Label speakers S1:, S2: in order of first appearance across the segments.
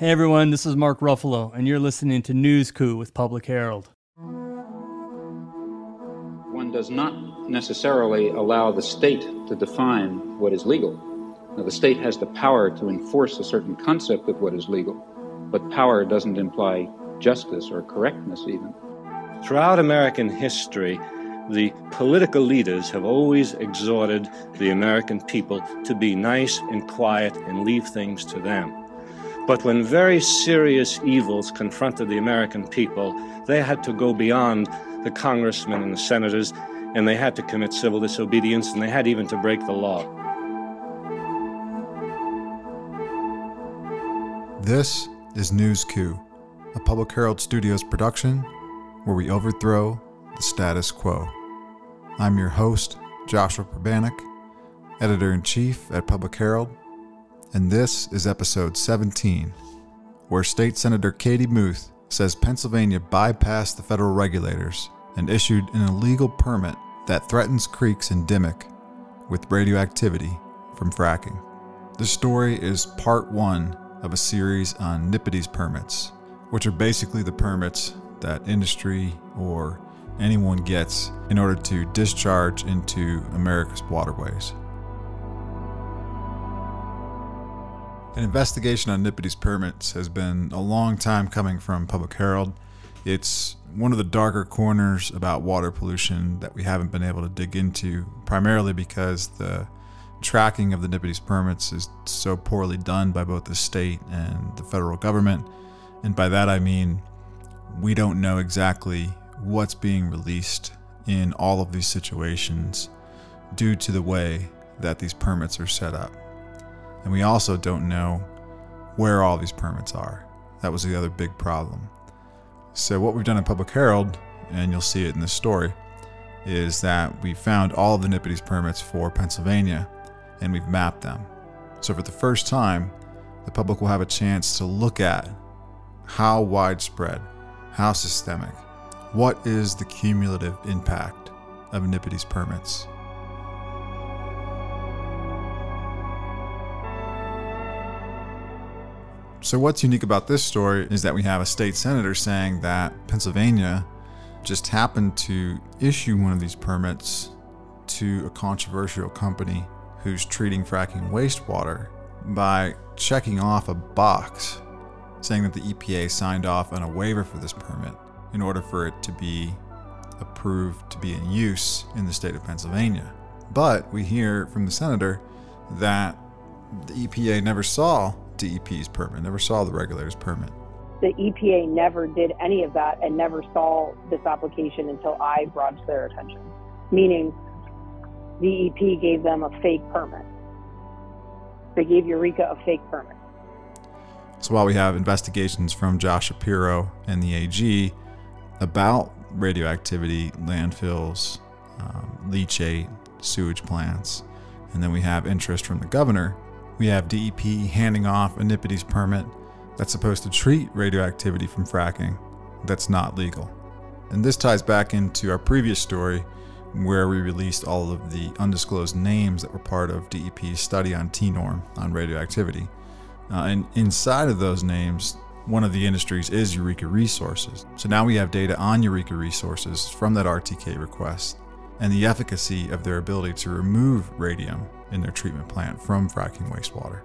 S1: Hey everyone, this is Mark Ruffalo, and you're listening to News Coup with Public Herald.
S2: One does not necessarily allow the state to define what is legal. Now, the state has the power to enforce a certain concept of what is legal, but power doesn't imply justice or correctness, even.
S3: Throughout American history, the political leaders have always exhorted the American people to be nice and quiet and leave things to them. But when very serious evils confronted the American people, they had to go beyond the congressmen and the senators, and they had to commit civil disobedience, and they had even to break the law.
S4: This is News Coup, a Public Herald Studios production where we overthrow the status quo. I'm your host, Joshua Pribanic, editor in chief at Public Herald, and this is episode 17, where State Senator Katie Muth says Pennsylvania bypassed the federal regulators and issued an illegal permit that threatens creeks in Dimock with radioactivity from fracking. This story is part one of a series on NPDES permits, which are basically the permits that industry or anyone gets in order to discharge into America's waterways. An investigation on NPDES permits has been a long time coming from Public Herald. It's one of the darker corners about water pollution that we haven't been able to dig into, primarily because the tracking of the NPDES permits is so poorly done by both the state and the federal government. And by that I mean we don't know exactly what's being released in all of these situations due to the way that these permits are set up. And we also don't know where all these permits are. That was the other big problem. So, what we've done in Public Herald, and you'll see it in this story, is that we found all of the NPDES permits for Pennsylvania and we've mapped them. So, for the first time, the public will have a chance to look at how widespread, how systemic, what is the cumulative impact of NPDES permits. So, what's unique about this story is that we have a state senator saying that Pennsylvania just happened to issue one of these permits to a controversial company who's treating fracking wastewater by checking off a box saying that the EPA signed off on a waiver for this permit in order for it to be approved to be in use in the state of Pennsylvania. But we hear from the senator that the EPA never saw DEP's permit, never saw the regulator's permit.
S5: The EPA never did any of that and never saw this application until I brought to their attention. Meaning, the DEP gave them a fake permit. They gave Eureka a fake permit.
S4: So while we have investigations from Josh Shapiro and the AG about radioactivity, landfills, um, leachate, sewage plants, and then we have interest from the governor, we have DEP handing off a NPDES permit that's supposed to treat radioactivity from fracking that's not legal. And this ties back into our previous story where we released all of the undisclosed names that were part of DEP's study on TENORM on radioactivity. Uh, and inside of those names, one of the industries is Eureka Resources. So now we have data on Eureka Resources from that RTK request and the efficacy of their ability to remove radium in their treatment plant from fracking wastewater.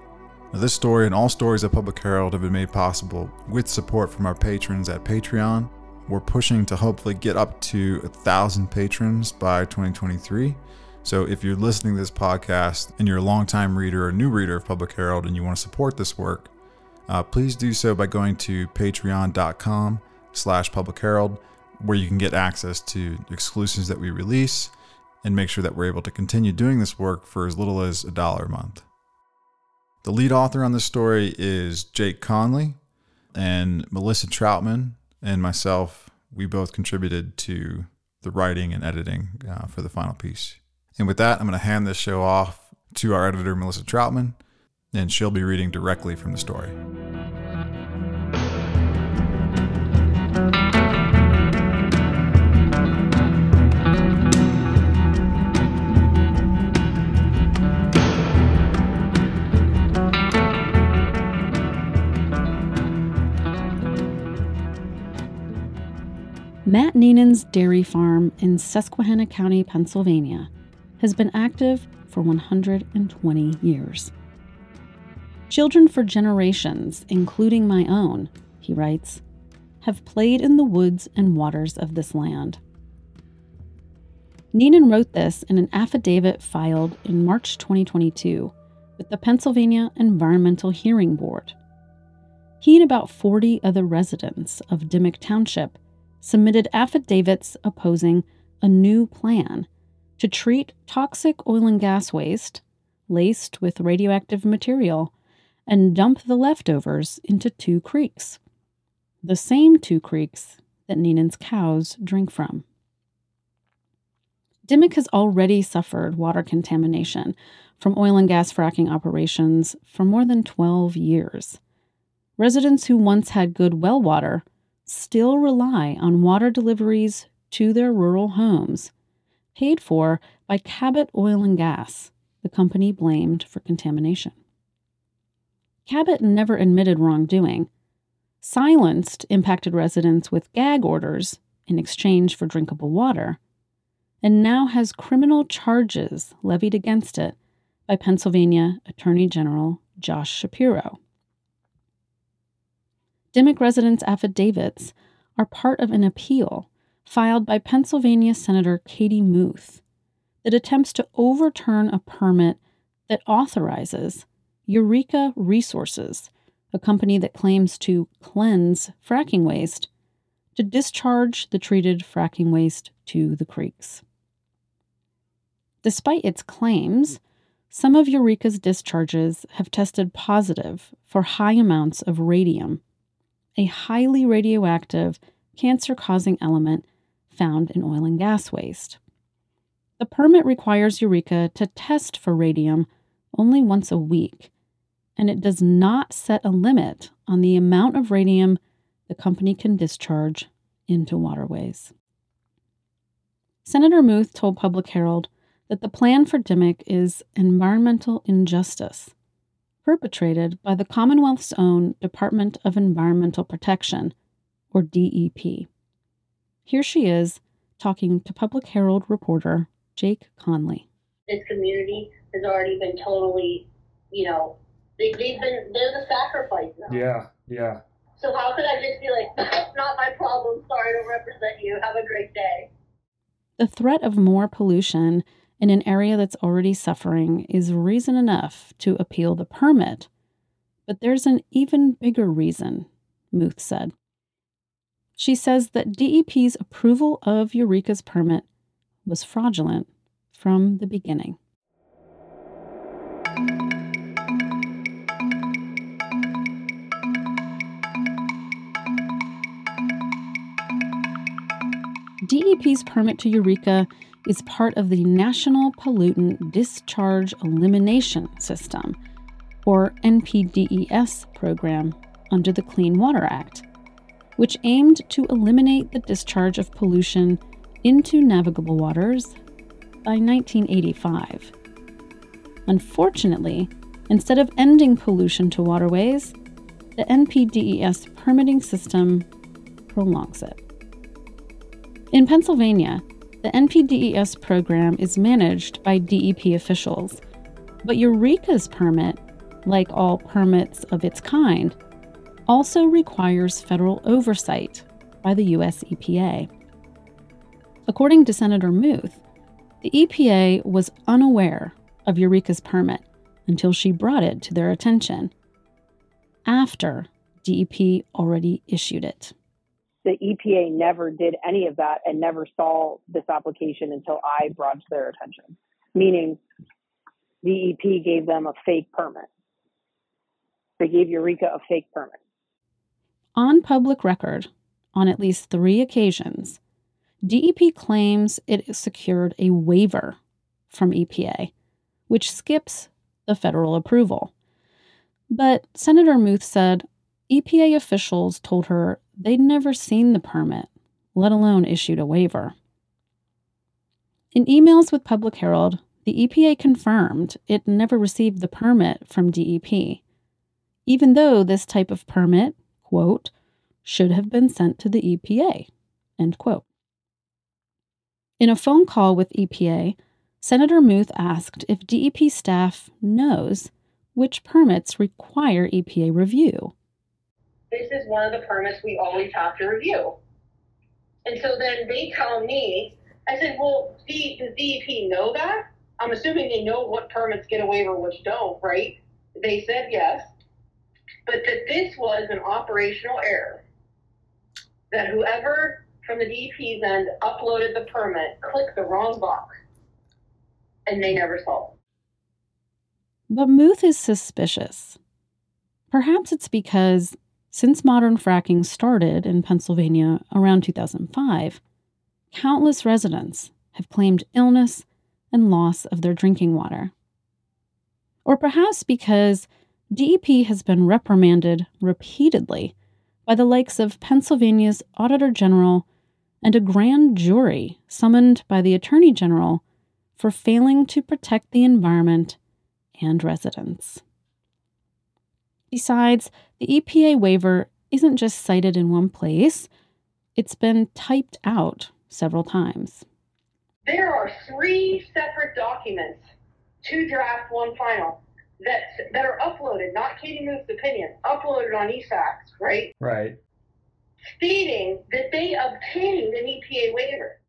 S4: Now, this story and all stories at Public Herald have been made possible with support from our patrons at Patreon we're pushing to hopefully get up to a thousand patrons by 2023. So if you're listening to this podcast and you're a longtime reader or new reader of Public Herald and you want to support this work, uh, please do so by going to patreon.com slash public herald where you can get access to exclusives that we release and make sure that we're able to continue doing this work for as little as a dollar a month. The lead author on this story is Jake Conley, and Melissa Troutman and myself, we both contributed to the writing and editing uh, for the final piece. And with that, I'm going to hand this show off to our editor, Melissa Troutman, and she'll be reading directly from the story.
S6: Matt Neenan's dairy farm in Susquehanna County, Pennsylvania, has been active for 120 years. Children for generations, including my own, he writes, have played in the woods and waters of this land. Neenan wrote this in an affidavit filed in March 2022 with the Pennsylvania Environmental Hearing Board. He and about 40 other residents of Dimock Township submitted affidavits opposing a new plan to treat toxic oil and gas waste, laced with radioactive material, and dump the leftovers into two creeks. The same two creeks that Neenan's cows drink from. Dimock has already suffered water contamination from oil and gas fracking operations for more than 12 years. Residents who once had good well water still rely on water deliveries to their rural homes, paid for by Cabot Oil and Gas, the company blamed for contamination. Cabot never admitted wrongdoing, silenced impacted residents with gag orders in exchange for drinkable water, and now has criminal charges levied against it by Pennsylvania Attorney General Josh Shapiro. Dimock residents' affidavits are part of an appeal filed by Pennsylvania Senator Katie Muth that attempts to overturn a permit that authorizes Eureka Resources, a company that claims to cleanse fracking waste, to discharge the treated fracking waste to the creeks. Despite its claims, some of Eureka's discharges have tested positive for high amounts of radium a highly radioactive, cancer causing element found in oil and gas waste. The permit requires Eureka to test for radium only once a week, and it does not set a limit on the amount of radium the company can discharge into waterways. Senator Muth told Public Herald that the plan for Dimock is environmental injustice perpetrated by the Commonwealth's own Department of Environmental Protection, or DEP. Here she is talking to Public Herald reporter Jake Conley.
S7: This community has already been totally, you know, they, have been, they're the sacrifice now.
S8: Yeah, yeah.
S7: So how could I just be like, that's not my problem, sorry to represent you, have a great day?
S6: The threat of more pollution in an area that's already suffering is reason enough to appeal the permit. But there's an even bigger reason, Muth said. She says that DEP's approval of Eureka's permit was fraudulent from the beginning. DEP's permit to Eureka is part of the National Pollutant Discharge Elimination System, or NPDES program under the Clean Water Act, which aimed to eliminate the discharge of pollution into navigable waters by 1985. Unfortunately, instead of ending pollution to waterways, the NPDES permitting system prolongs it. In Pennsylvania, the NPDES program is managed by DEP officials, but Eureka's permit, like all permits of its kind, also requires federal oversight by the U.S. EPA. According to Senator Muth, the EPA was unaware of Eureka's permit until she brought it to their attention after DEP already issued it
S5: the EPA never did any of that and never saw this application until I brought to their attention. Meaning, the DEP gave them a fake permit. They gave Eureka a fake permit.
S6: On public record, on at least three occasions, DEP claims it secured a waiver from EPA, which skips the federal approval. But Senator Muth said EPA officials told her they'd never seen the permit, let alone issued a waiver. In emails with Public Herald, the EPA confirmed it never received the permit from DEP, even though this type of permit, quote, should have been sent to the EPA, End quote. In a phone call with EPA, Senator Muth asked if DEP staff knows which permits require EPA review.
S7: This is one of the permits we always have to review. And so then they tell me, I said, well, D- does DEP know that? I'm assuming they know what permits get a waiver, which don't, right? They said yes, but that this was an operational error. That whoever from the DEP's end uploaded the permit clicked the wrong box, and they never saw it.
S6: But Muth is suspicious. Perhaps it's because since modern fracking started in Pennsylvania around 2005, countless residents have claimed illness and loss of their drinking water. Or perhaps because DEP has been reprimanded repeatedly by the likes of Pennsylvania's Auditor General and a grand jury summoned by the Attorney General for failing to protect the environment and residents. Besides, the EPA waiver isn't just cited in one place, it's been typed out several times.
S7: There are three separate documents, two draft, one final, that that are uploaded, not Katie Muth's opinion, uploaded on eFacts, right?
S1: Right.
S7: Stating that they obtained an EPA waiver.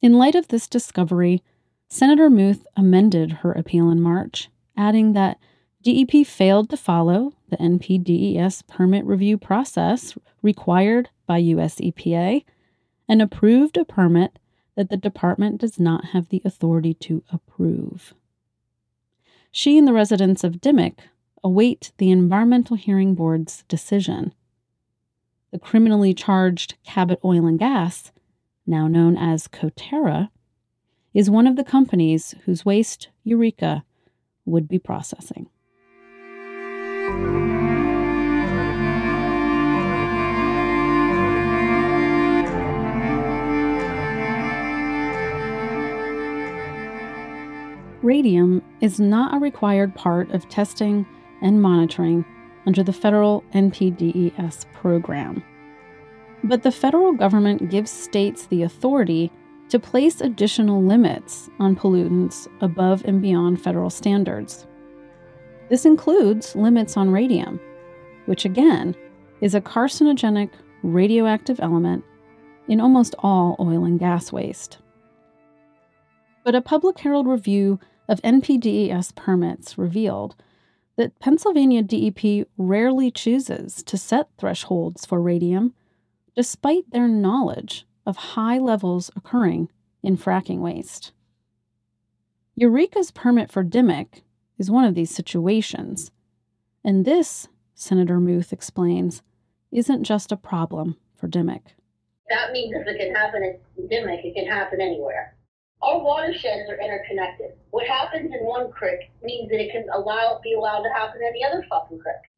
S6: In light of this discovery, Senator Muth amended her appeal in March, adding that DEP failed to follow the NPDES permit review process required by US EPA and approved a permit that the department does not have the authority to approve. She and the residents of Dimock await the Environmental Hearing Board's decision. The criminally charged Cabot Oil and Gas, now known as Coterra, is one of the companies whose waste Eureka would be processing. Radium is not a required part of testing and monitoring under the federal NPDES program. But the federal government gives states the authority to place additional limits on pollutants above and beyond federal standards. This includes limits on radium, which again is a carcinogenic radioactive element in almost all oil and gas waste. But a Public Herald review of NPDES permits revealed that Pennsylvania DEP rarely chooses to set thresholds for radium despite their knowledge of high levels occurring in fracking waste. Eureka's permit for Dimock is one of these situations, and this, Senator Muth explains, isn't just a problem for Dimock.
S7: That means if it can happen in Dimock, it can happen anywhere. Our watersheds are interconnected. What happens in one creek means that it can allow be allowed to happen in any other fucking creek.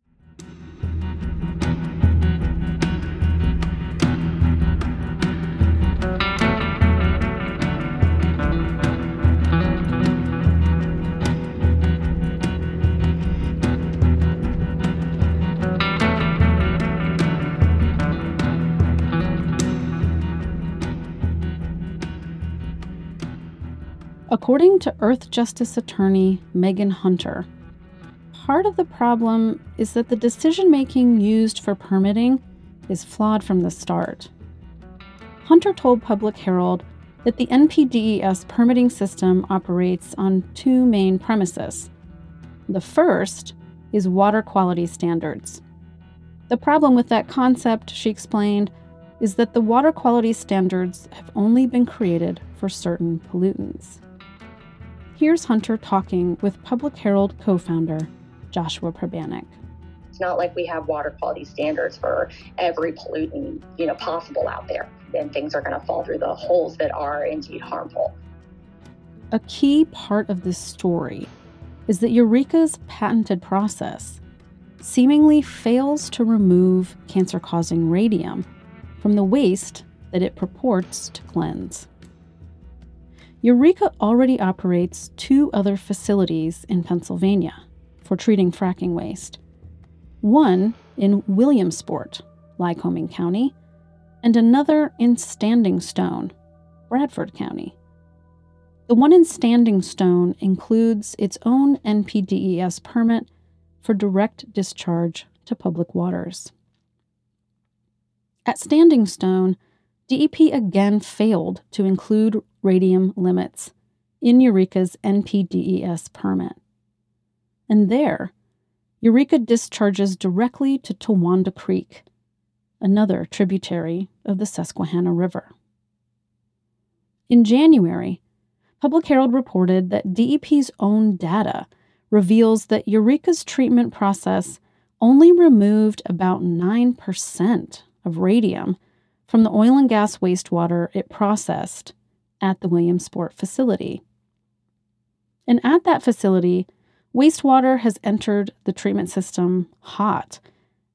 S6: According to Earthjustice attorney Megan Hunter, part of the problem is that the decision making used for permitting is flawed from the start. Hunter told Public Herald that the NPDES permitting system operates on two main premises. The first is water quality standards. The problem with that concept, she explained, is that the water quality standards have only been created for certain pollutants. Here's Hunter talking with Public Herald co founder Joshua Pribanic.
S8: It's not like we have water quality standards for every pollutant you know possible out there. Then things are going to fall through the holes that are indeed harmful.
S6: A key part of this story is that Eureka's patented process seemingly fails to remove cancer causing radium from the waste that it purports to cleanse. Eureka already operates two other facilities in Pennsylvania for treating fracking waste one in Williamsport, Lycoming County, and another in Standing Stone, Bradford County. The one in Standing Stone includes its own NPDES permit for direct discharge to public waters. At Standing Stone, DEP again failed to include radium limits in Eureka's NPDES permit. And there, Eureka discharges directly to Towanda Creek, another tributary of the Susquehanna River. In January, Public Herald reported that DEP's own data reveals that Eureka's treatment process only removed about 9% of radium from the oil and gas wastewater it processed at the Williamsport facility. And at that facility, wastewater has entered the treatment system hot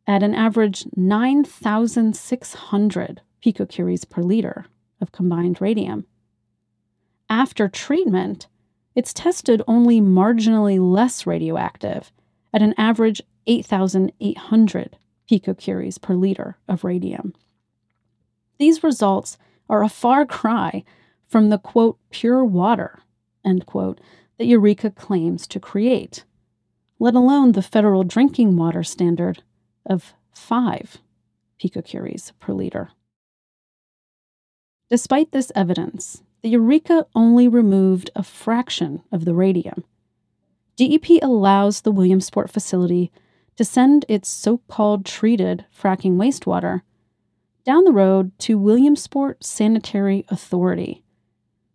S6: at an average 9,600 picocuries per liter of combined radium. After treatment, it's tested only marginally less radioactive at an average 8,800 picocuries per liter of radium. These results are a far cry from the quote, pure water, end quote, that Eureka claims to create, let alone the federal drinking water standard of 5 picocuries per liter. Despite this evidence, the Eureka only removed a fraction of the radium. DEP allows the Williamsport facility to send its so called treated fracking wastewater down the road to Williamsport Sanitary Authority,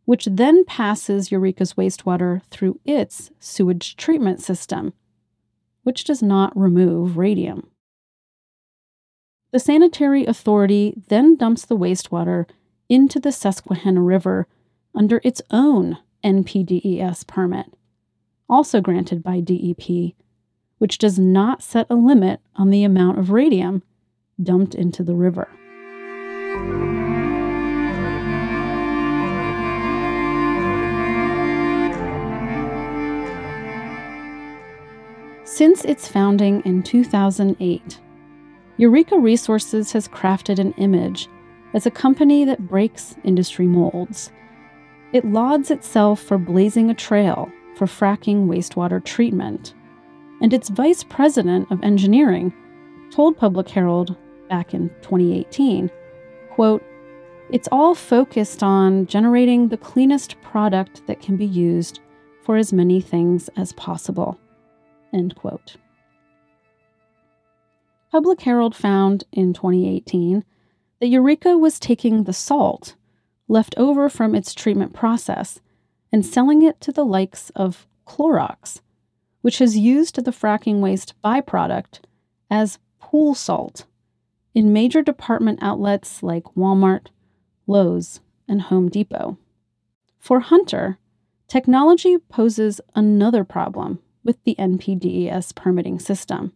S6: which then passes Eureka's wastewater through its sewage treatment system, which does not remove radium. The Sanitary Authority then dumps the wastewater into the Susquehanna River under its own NPDES permit, also granted by DEP, which does not set a limit on the amount of radium dumped into the river. Since its founding in 2008, Eureka Resources has crafted an image as a company that breaks industry molds it lauds itself for blazing a trail for fracking wastewater treatment. And its vice president of engineering told Public Herald back in 2018, quote, it's all focused on generating the cleanest product that can be used for as many things as possible. End quote. Public Herald found in 2018 that Eureka was taking the salt left over from its treatment process and selling it to the likes of Clorox, which has used the fracking waste byproduct as pool salt in major department outlets like Walmart, Lowe's, and Home Depot. For Hunter, technology poses another problem with the NPDES permitting system,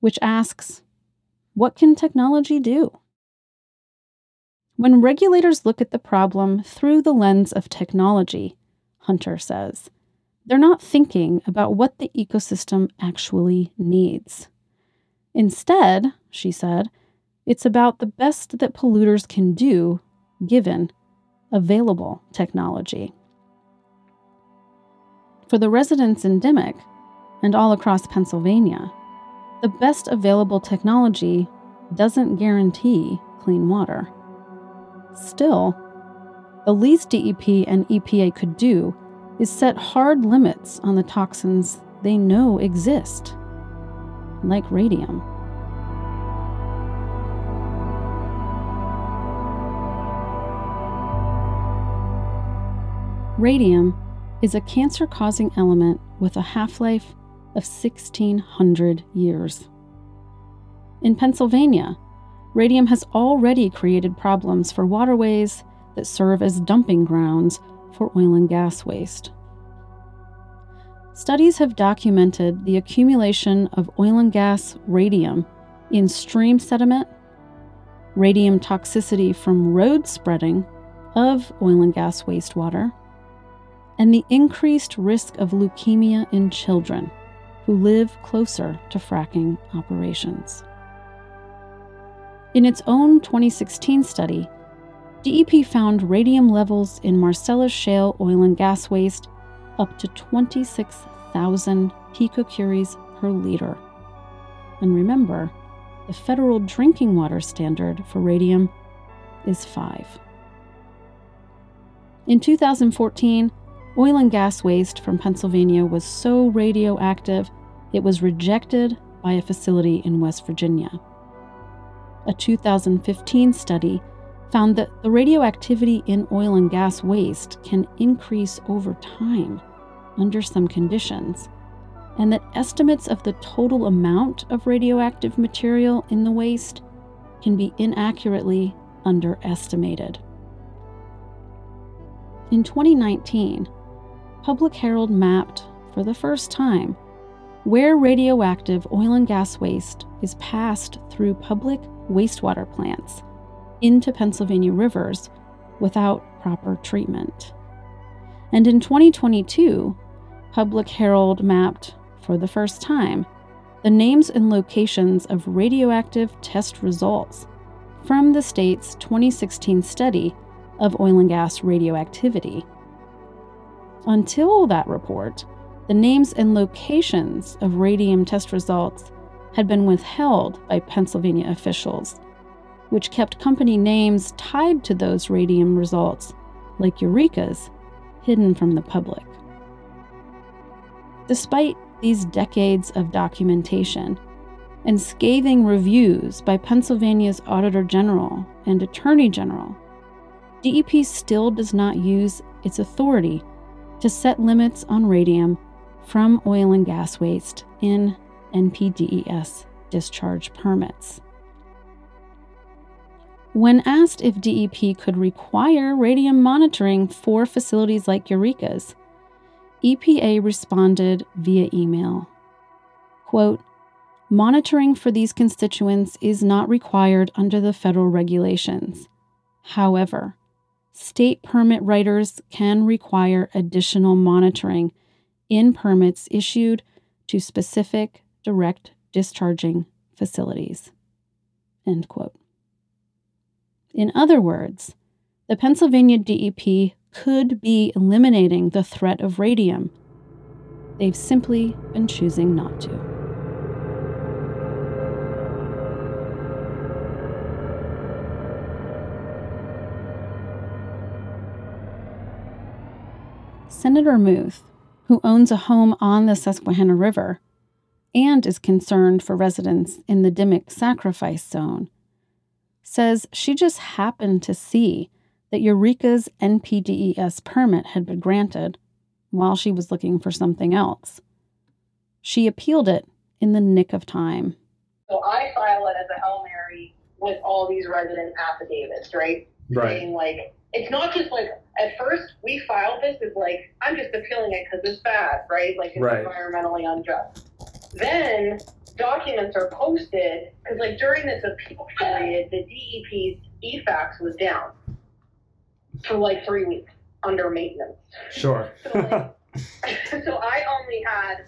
S6: which asks what can technology do? When regulators look at the problem through the lens of technology, Hunter says, they're not thinking about what the ecosystem actually needs. Instead, she said, it's about the best that polluters can do given available technology. For the residents in Dimock and all across Pennsylvania, the best available technology doesn't guarantee clean water. Still, the least DEP and EPA could do is set hard limits on the toxins they know exist, like radium. Radium is a cancer causing element with a half life of 1600 years. In Pennsylvania, radium has already created problems for waterways that serve as dumping grounds for oil and gas waste. Studies have documented the accumulation of oil and gas radium in stream sediment, radium toxicity from road spreading of oil and gas wastewater, and the increased risk of leukemia in children who live closer to fracking operations. In its own 2016 study, DEP found radium levels in Marcellus shale oil and gas waste up to 26,000 picocuries per liter. And remember, the federal drinking water standard for radium is 5. In 2014, oil and gas waste from Pennsylvania was so radioactive it was rejected by a facility in West Virginia. A 2015 study found that the radioactivity in oil and gas waste can increase over time under some conditions, and that estimates of the total amount of radioactive material in the waste can be inaccurately underestimated. In 2019, Public Herald mapped, for the first time, where radioactive oil and gas waste is passed through public wastewater plants into Pennsylvania rivers without proper treatment. And in 2022, Public Herald mapped, for the first time, the names and locations of radioactive test results from the state's 2016 study of oil and gas radioactivity. Until that report, the names and locations of radium test results had been withheld by Pennsylvania officials, which kept company names tied to those radium results, like Eureka's, hidden from the public. Despite these decades of documentation and scathing reviews by Pennsylvania's Auditor General and Attorney General, DEP still does not use its authority to set limits on radium from oil and gas waste in NPDES discharge permits. When asked if DEP could require radium monitoring for facilities like Eureka's, EPA responded via email. Quote, Monitoring for these constituents is not required under the federal regulations. However, state permit writers can require additional monitoring in permits issued to specific direct discharging facilities. End quote. In other words, the Pennsylvania DEP could be eliminating the threat of radium. They've simply been choosing not to. Senator Muth, who owns a home on the Susquehanna River and is concerned for residents in the Dimock sacrifice zone, says she just happened to see that Eureka's NPDES permit had been granted while she was looking for something else. She appealed it in the nick of time.
S7: So I file it as a Hail Mary with all these resident affidavits, right?
S9: Right.
S7: Saying like, it's not just like, at first we filed this as like, I'm just appealing it because it's bad, right? Like it's
S9: Right.
S7: environmentally unjust. Then documents are posted, because like during this appeal period, the DEP's eFacts was down for like three weeks under maintenance.
S9: Sure.
S7: So, like, so I only had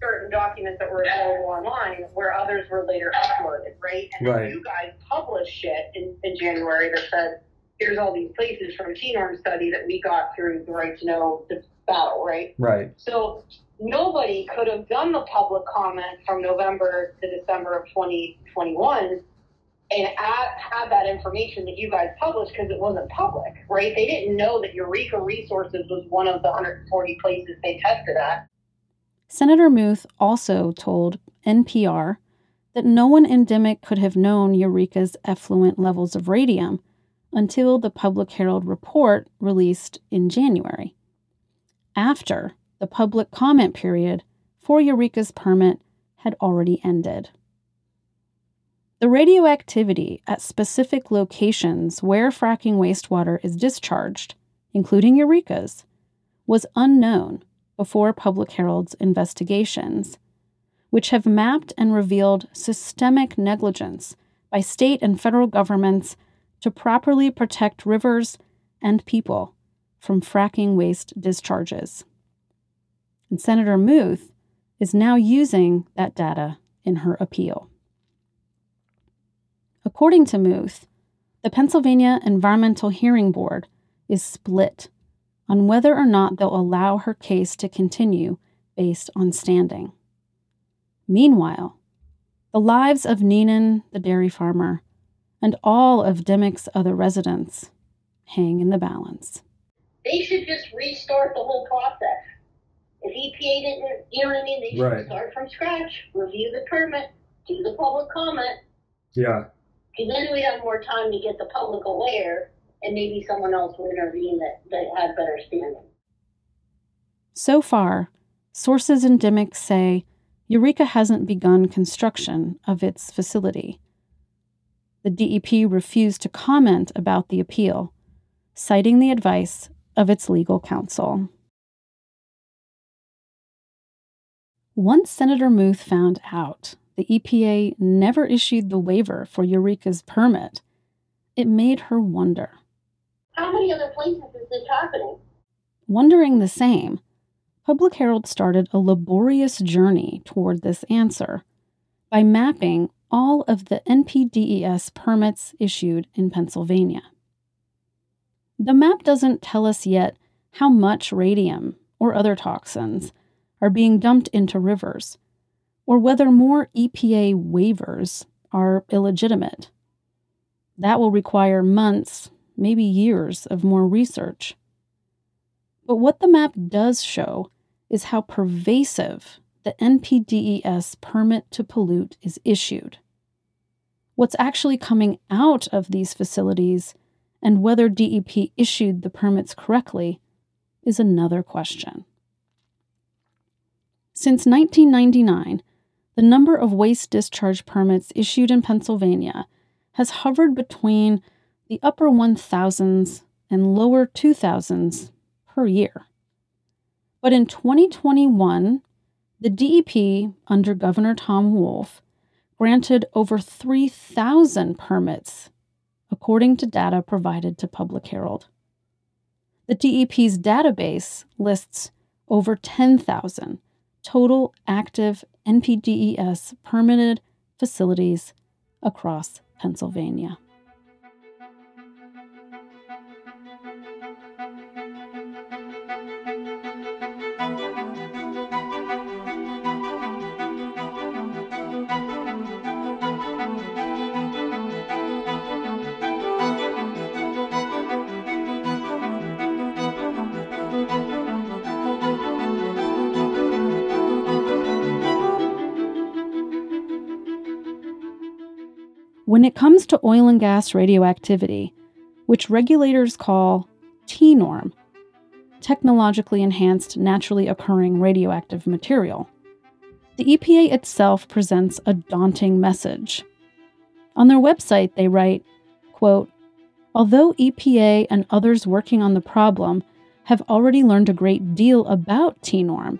S7: certain documents that were available online where others were later uploaded, right? And
S9: Right.
S7: you guys published shit in, in January that said, here's all these places from TENORM study that we got through the right to know the battle, right?
S9: right.
S7: So nobody could have done the public comment from November to December of 2021 and add, had that information that you guys published because it wasn't public, right? They didn't know that Eureka Resources was one of the 140 places they tested at.
S6: Senator Muth also told NPR that no one in Dimock could have known Eureka's effluent levels of radium until the Public Herald report released in January, after the public comment period for Eureka's permit had already ended. The radioactivity at specific locations where fracking wastewater is discharged, including Eureka's, was unknown before Public Herald's investigations, which have mapped and revealed systemic negligence by state and federal governments to properly protect rivers and people from fracking waste discharges. And Senator Muth is now using that data in her appeal. According to Muth, the Pennsylvania Environmental Hearing Board is split on whether or not they'll allow her case to continue based on standing. Meanwhile, the lives of Neenan, the dairy farmer, and all of Dimock's other residents hang in the balance.
S7: They should just restart the whole process. If EPA didn't, you know what I mean? They should
S9: Right.
S7: start from scratch, review the permit, do the public comment,
S9: Yeah.
S7: because then we'd have more time to get the public aware, and maybe someone else would intervene that, that had better standing.
S6: So far, sources in Dimick say Eureka hasn't begun construction of its facility. The DEP refused to comment about the appeal, citing the advice of its legal counsel. Once Senator Muth found out the EPA never issued the waiver for Eureka's permit, it made her wonder.
S7: How many other places is this happening?
S6: Wondering the same, Public Herald started a laborious journey toward this answer by mapping all of the NPDES permits issued in Pennsylvania. The map doesn't tell us yet how much radium or other toxins are being dumped into rivers, or whether more EPA waivers are illegitimate. That will require months, maybe years, of more research. But what the map does show is how pervasive the NPDES permit to pollute is issued. What's actually coming out of these facilities and whether DEP issued the permits correctly is another question. Since 1999, the number of waste discharge permits issued in Pennsylvania has hovered between the upper 1000s and lower 2000s per year. But in 2021, the DEP, under Governor Tom Wolf, granted over 3,000 permits, according to data provided to Public Herald. The DEP's database lists over 10,000 total active NPDES permitted facilities across Pennsylvania. To oil and gas radioactivity, which regulators call TENORM, technologically enhanced naturally occurring radioactive material, the EPA itself presents a daunting message. On their website, they write, quote, Although EPA and others working on the problem have already learned a great deal about TENORM,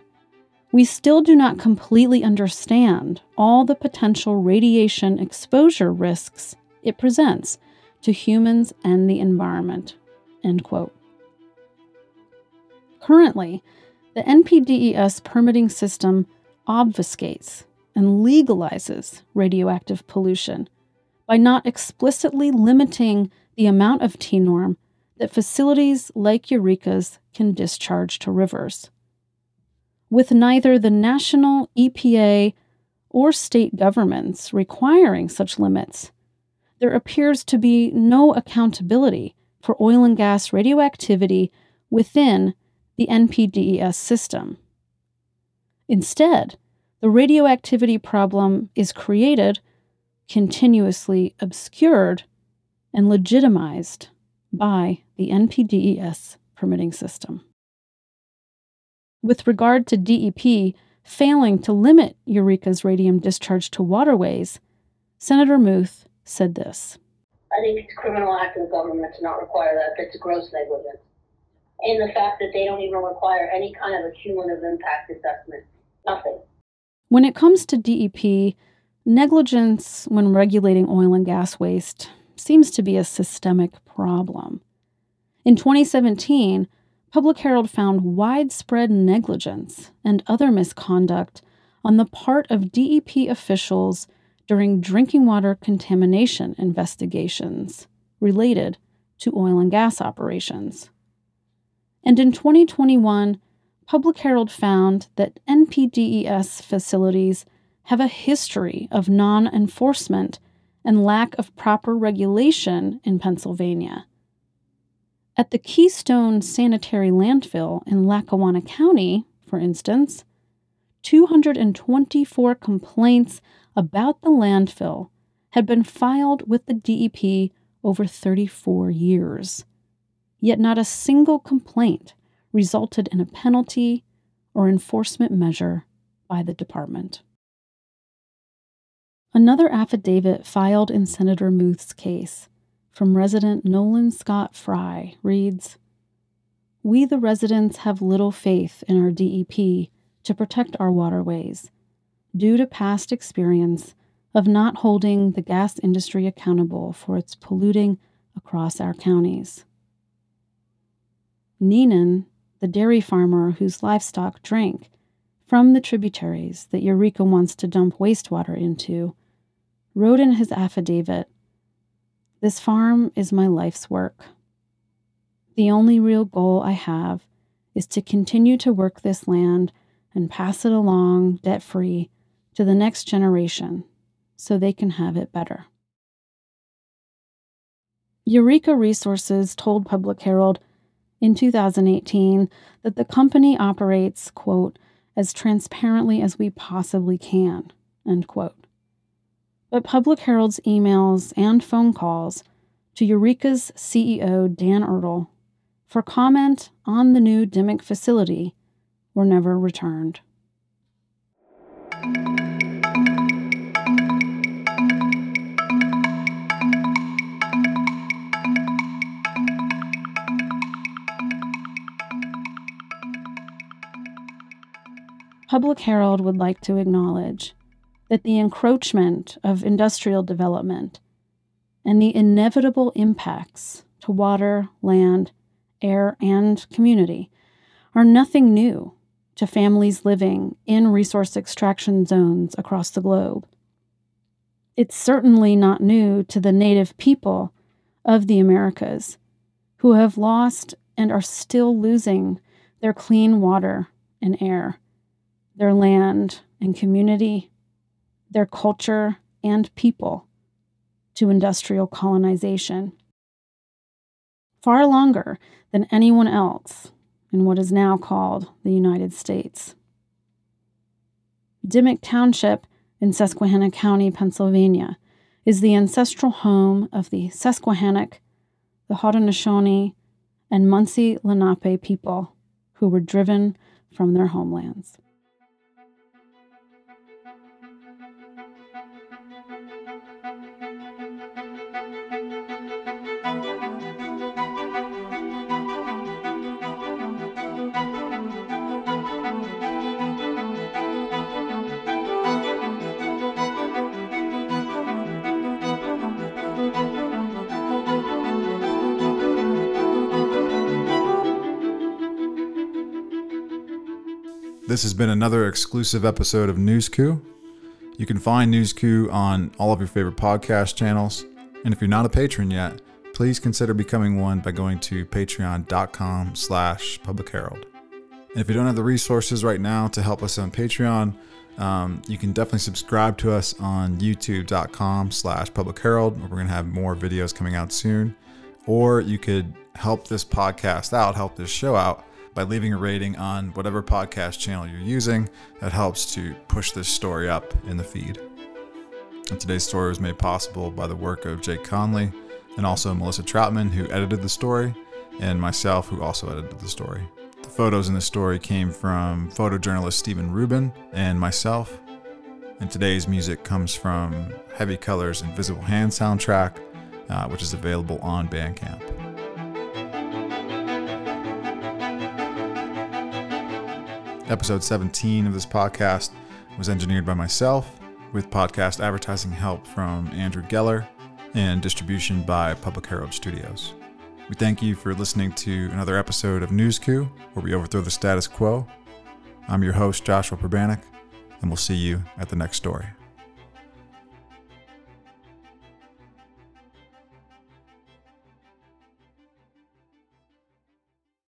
S6: we still do not completely understand all the potential radiation exposure risks it presents to humans and the environment. End quote. Currently, the NPDES permitting system obfuscates and legalizes radioactive pollution by not explicitly limiting the amount of TENORM that facilities like Eureka's can discharge to rivers with neither the national EPA or state governments requiring such limits, there appears to be no accountability for oil and gas radioactivity within the NPDES system. Instead, the radioactivity problem is created, continuously obscured, and legitimized by the NPDES permitting system. With regard to DEP failing to limit Eureka's radium discharge to waterways, Senator Muth said this
S7: I think it's a criminal act of the government to not require that. That's gross negligence. And the fact that they don't even require any kind of a cumulative impact assessment. Nothing.
S6: When it comes to DEP, negligence when regulating oil and gas waste seems to be a systemic problem. In 2017, Public Herald found widespread negligence and other misconduct on the part of DEP officials during drinking water contamination investigations related to oil and gas operations. And in 2021, Public Herald found that NPDES facilities have a history of non enforcement and lack of proper regulation in Pennsylvania. At the Keystone Sanitary Landfill in Lackawanna County, for instance, 224 complaints about the landfill had been filed with the DEP over 34 years. Yet not a single complaint resulted in a penalty or enforcement measure by the department. Another affidavit filed in Senator Muth's case from resident Nolan Scott Fry reads We, the residents, have little faith in our DEP to protect our waterways due to past experience of not holding the gas industry accountable for its polluting across our counties. Neenan, the dairy farmer whose livestock drank from the tributaries that Eureka wants to dump wastewater into, wrote in his affidavit This farm is my life's work. The only real goal I have is to continue to work this land and pass it along debt free to the next generation so they can have it better. Eureka Resources told Public Herald in 2018 that the company operates, quote, as transparently as we possibly can, end quote. But Public Herald's emails and phone calls to Eureka's CEO, Dan Ertel, for comment on the new Dimock facility were never returned. Public Herald would like to acknowledge that the encroachment of industrial development and the inevitable impacts to water, land, air, and community are nothing new to families living in resource extraction zones across the globe. It's certainly not new to the native people of the Americas who have lost and are still losing their clean water and air their land and community, their culture and people to industrial colonization. Far longer than anyone else in what is now called the United States. Dimock Township in Susquehanna County, Pennsylvania, is the ancestral home of the Susquehannock, the Haudenosaunee, and Munsee Lenape people who were driven from their homelands.
S4: This has been another exclusive episode of News Coup. You can find News Coup on all of your favorite podcast channels. And if you're not a patron yet, please consider becoming one by going to patreon.com slash public herald. And if you don't have the resources right now to help us on Patreon, um, you can definitely subscribe to us on youtube.com slash public herald, we're going to have more videos coming out soon. Or you could help this podcast out, help this show out by leaving a rating on whatever podcast channel you're using. That helps to push this story up in the feed. And today's story was made possible by the work of Jake Conley and also Melissa Troutman, who edited the story, and myself, who also edited the story. The photos in this story came from photojournalist Stephen Rubin and myself. And today's music comes from Heavy Colors Invisible Hand soundtrack, uh, which is available on Bandcamp. Episode 17 of this podcast was engineered by myself with podcast advertising help from Andrew Geller and distribution by Public Herald Studios. We thank you for listening to another episode of News Coup, where we overthrow the status quo. I'm your host, Joshua Pribanic, and we'll see you at the next story.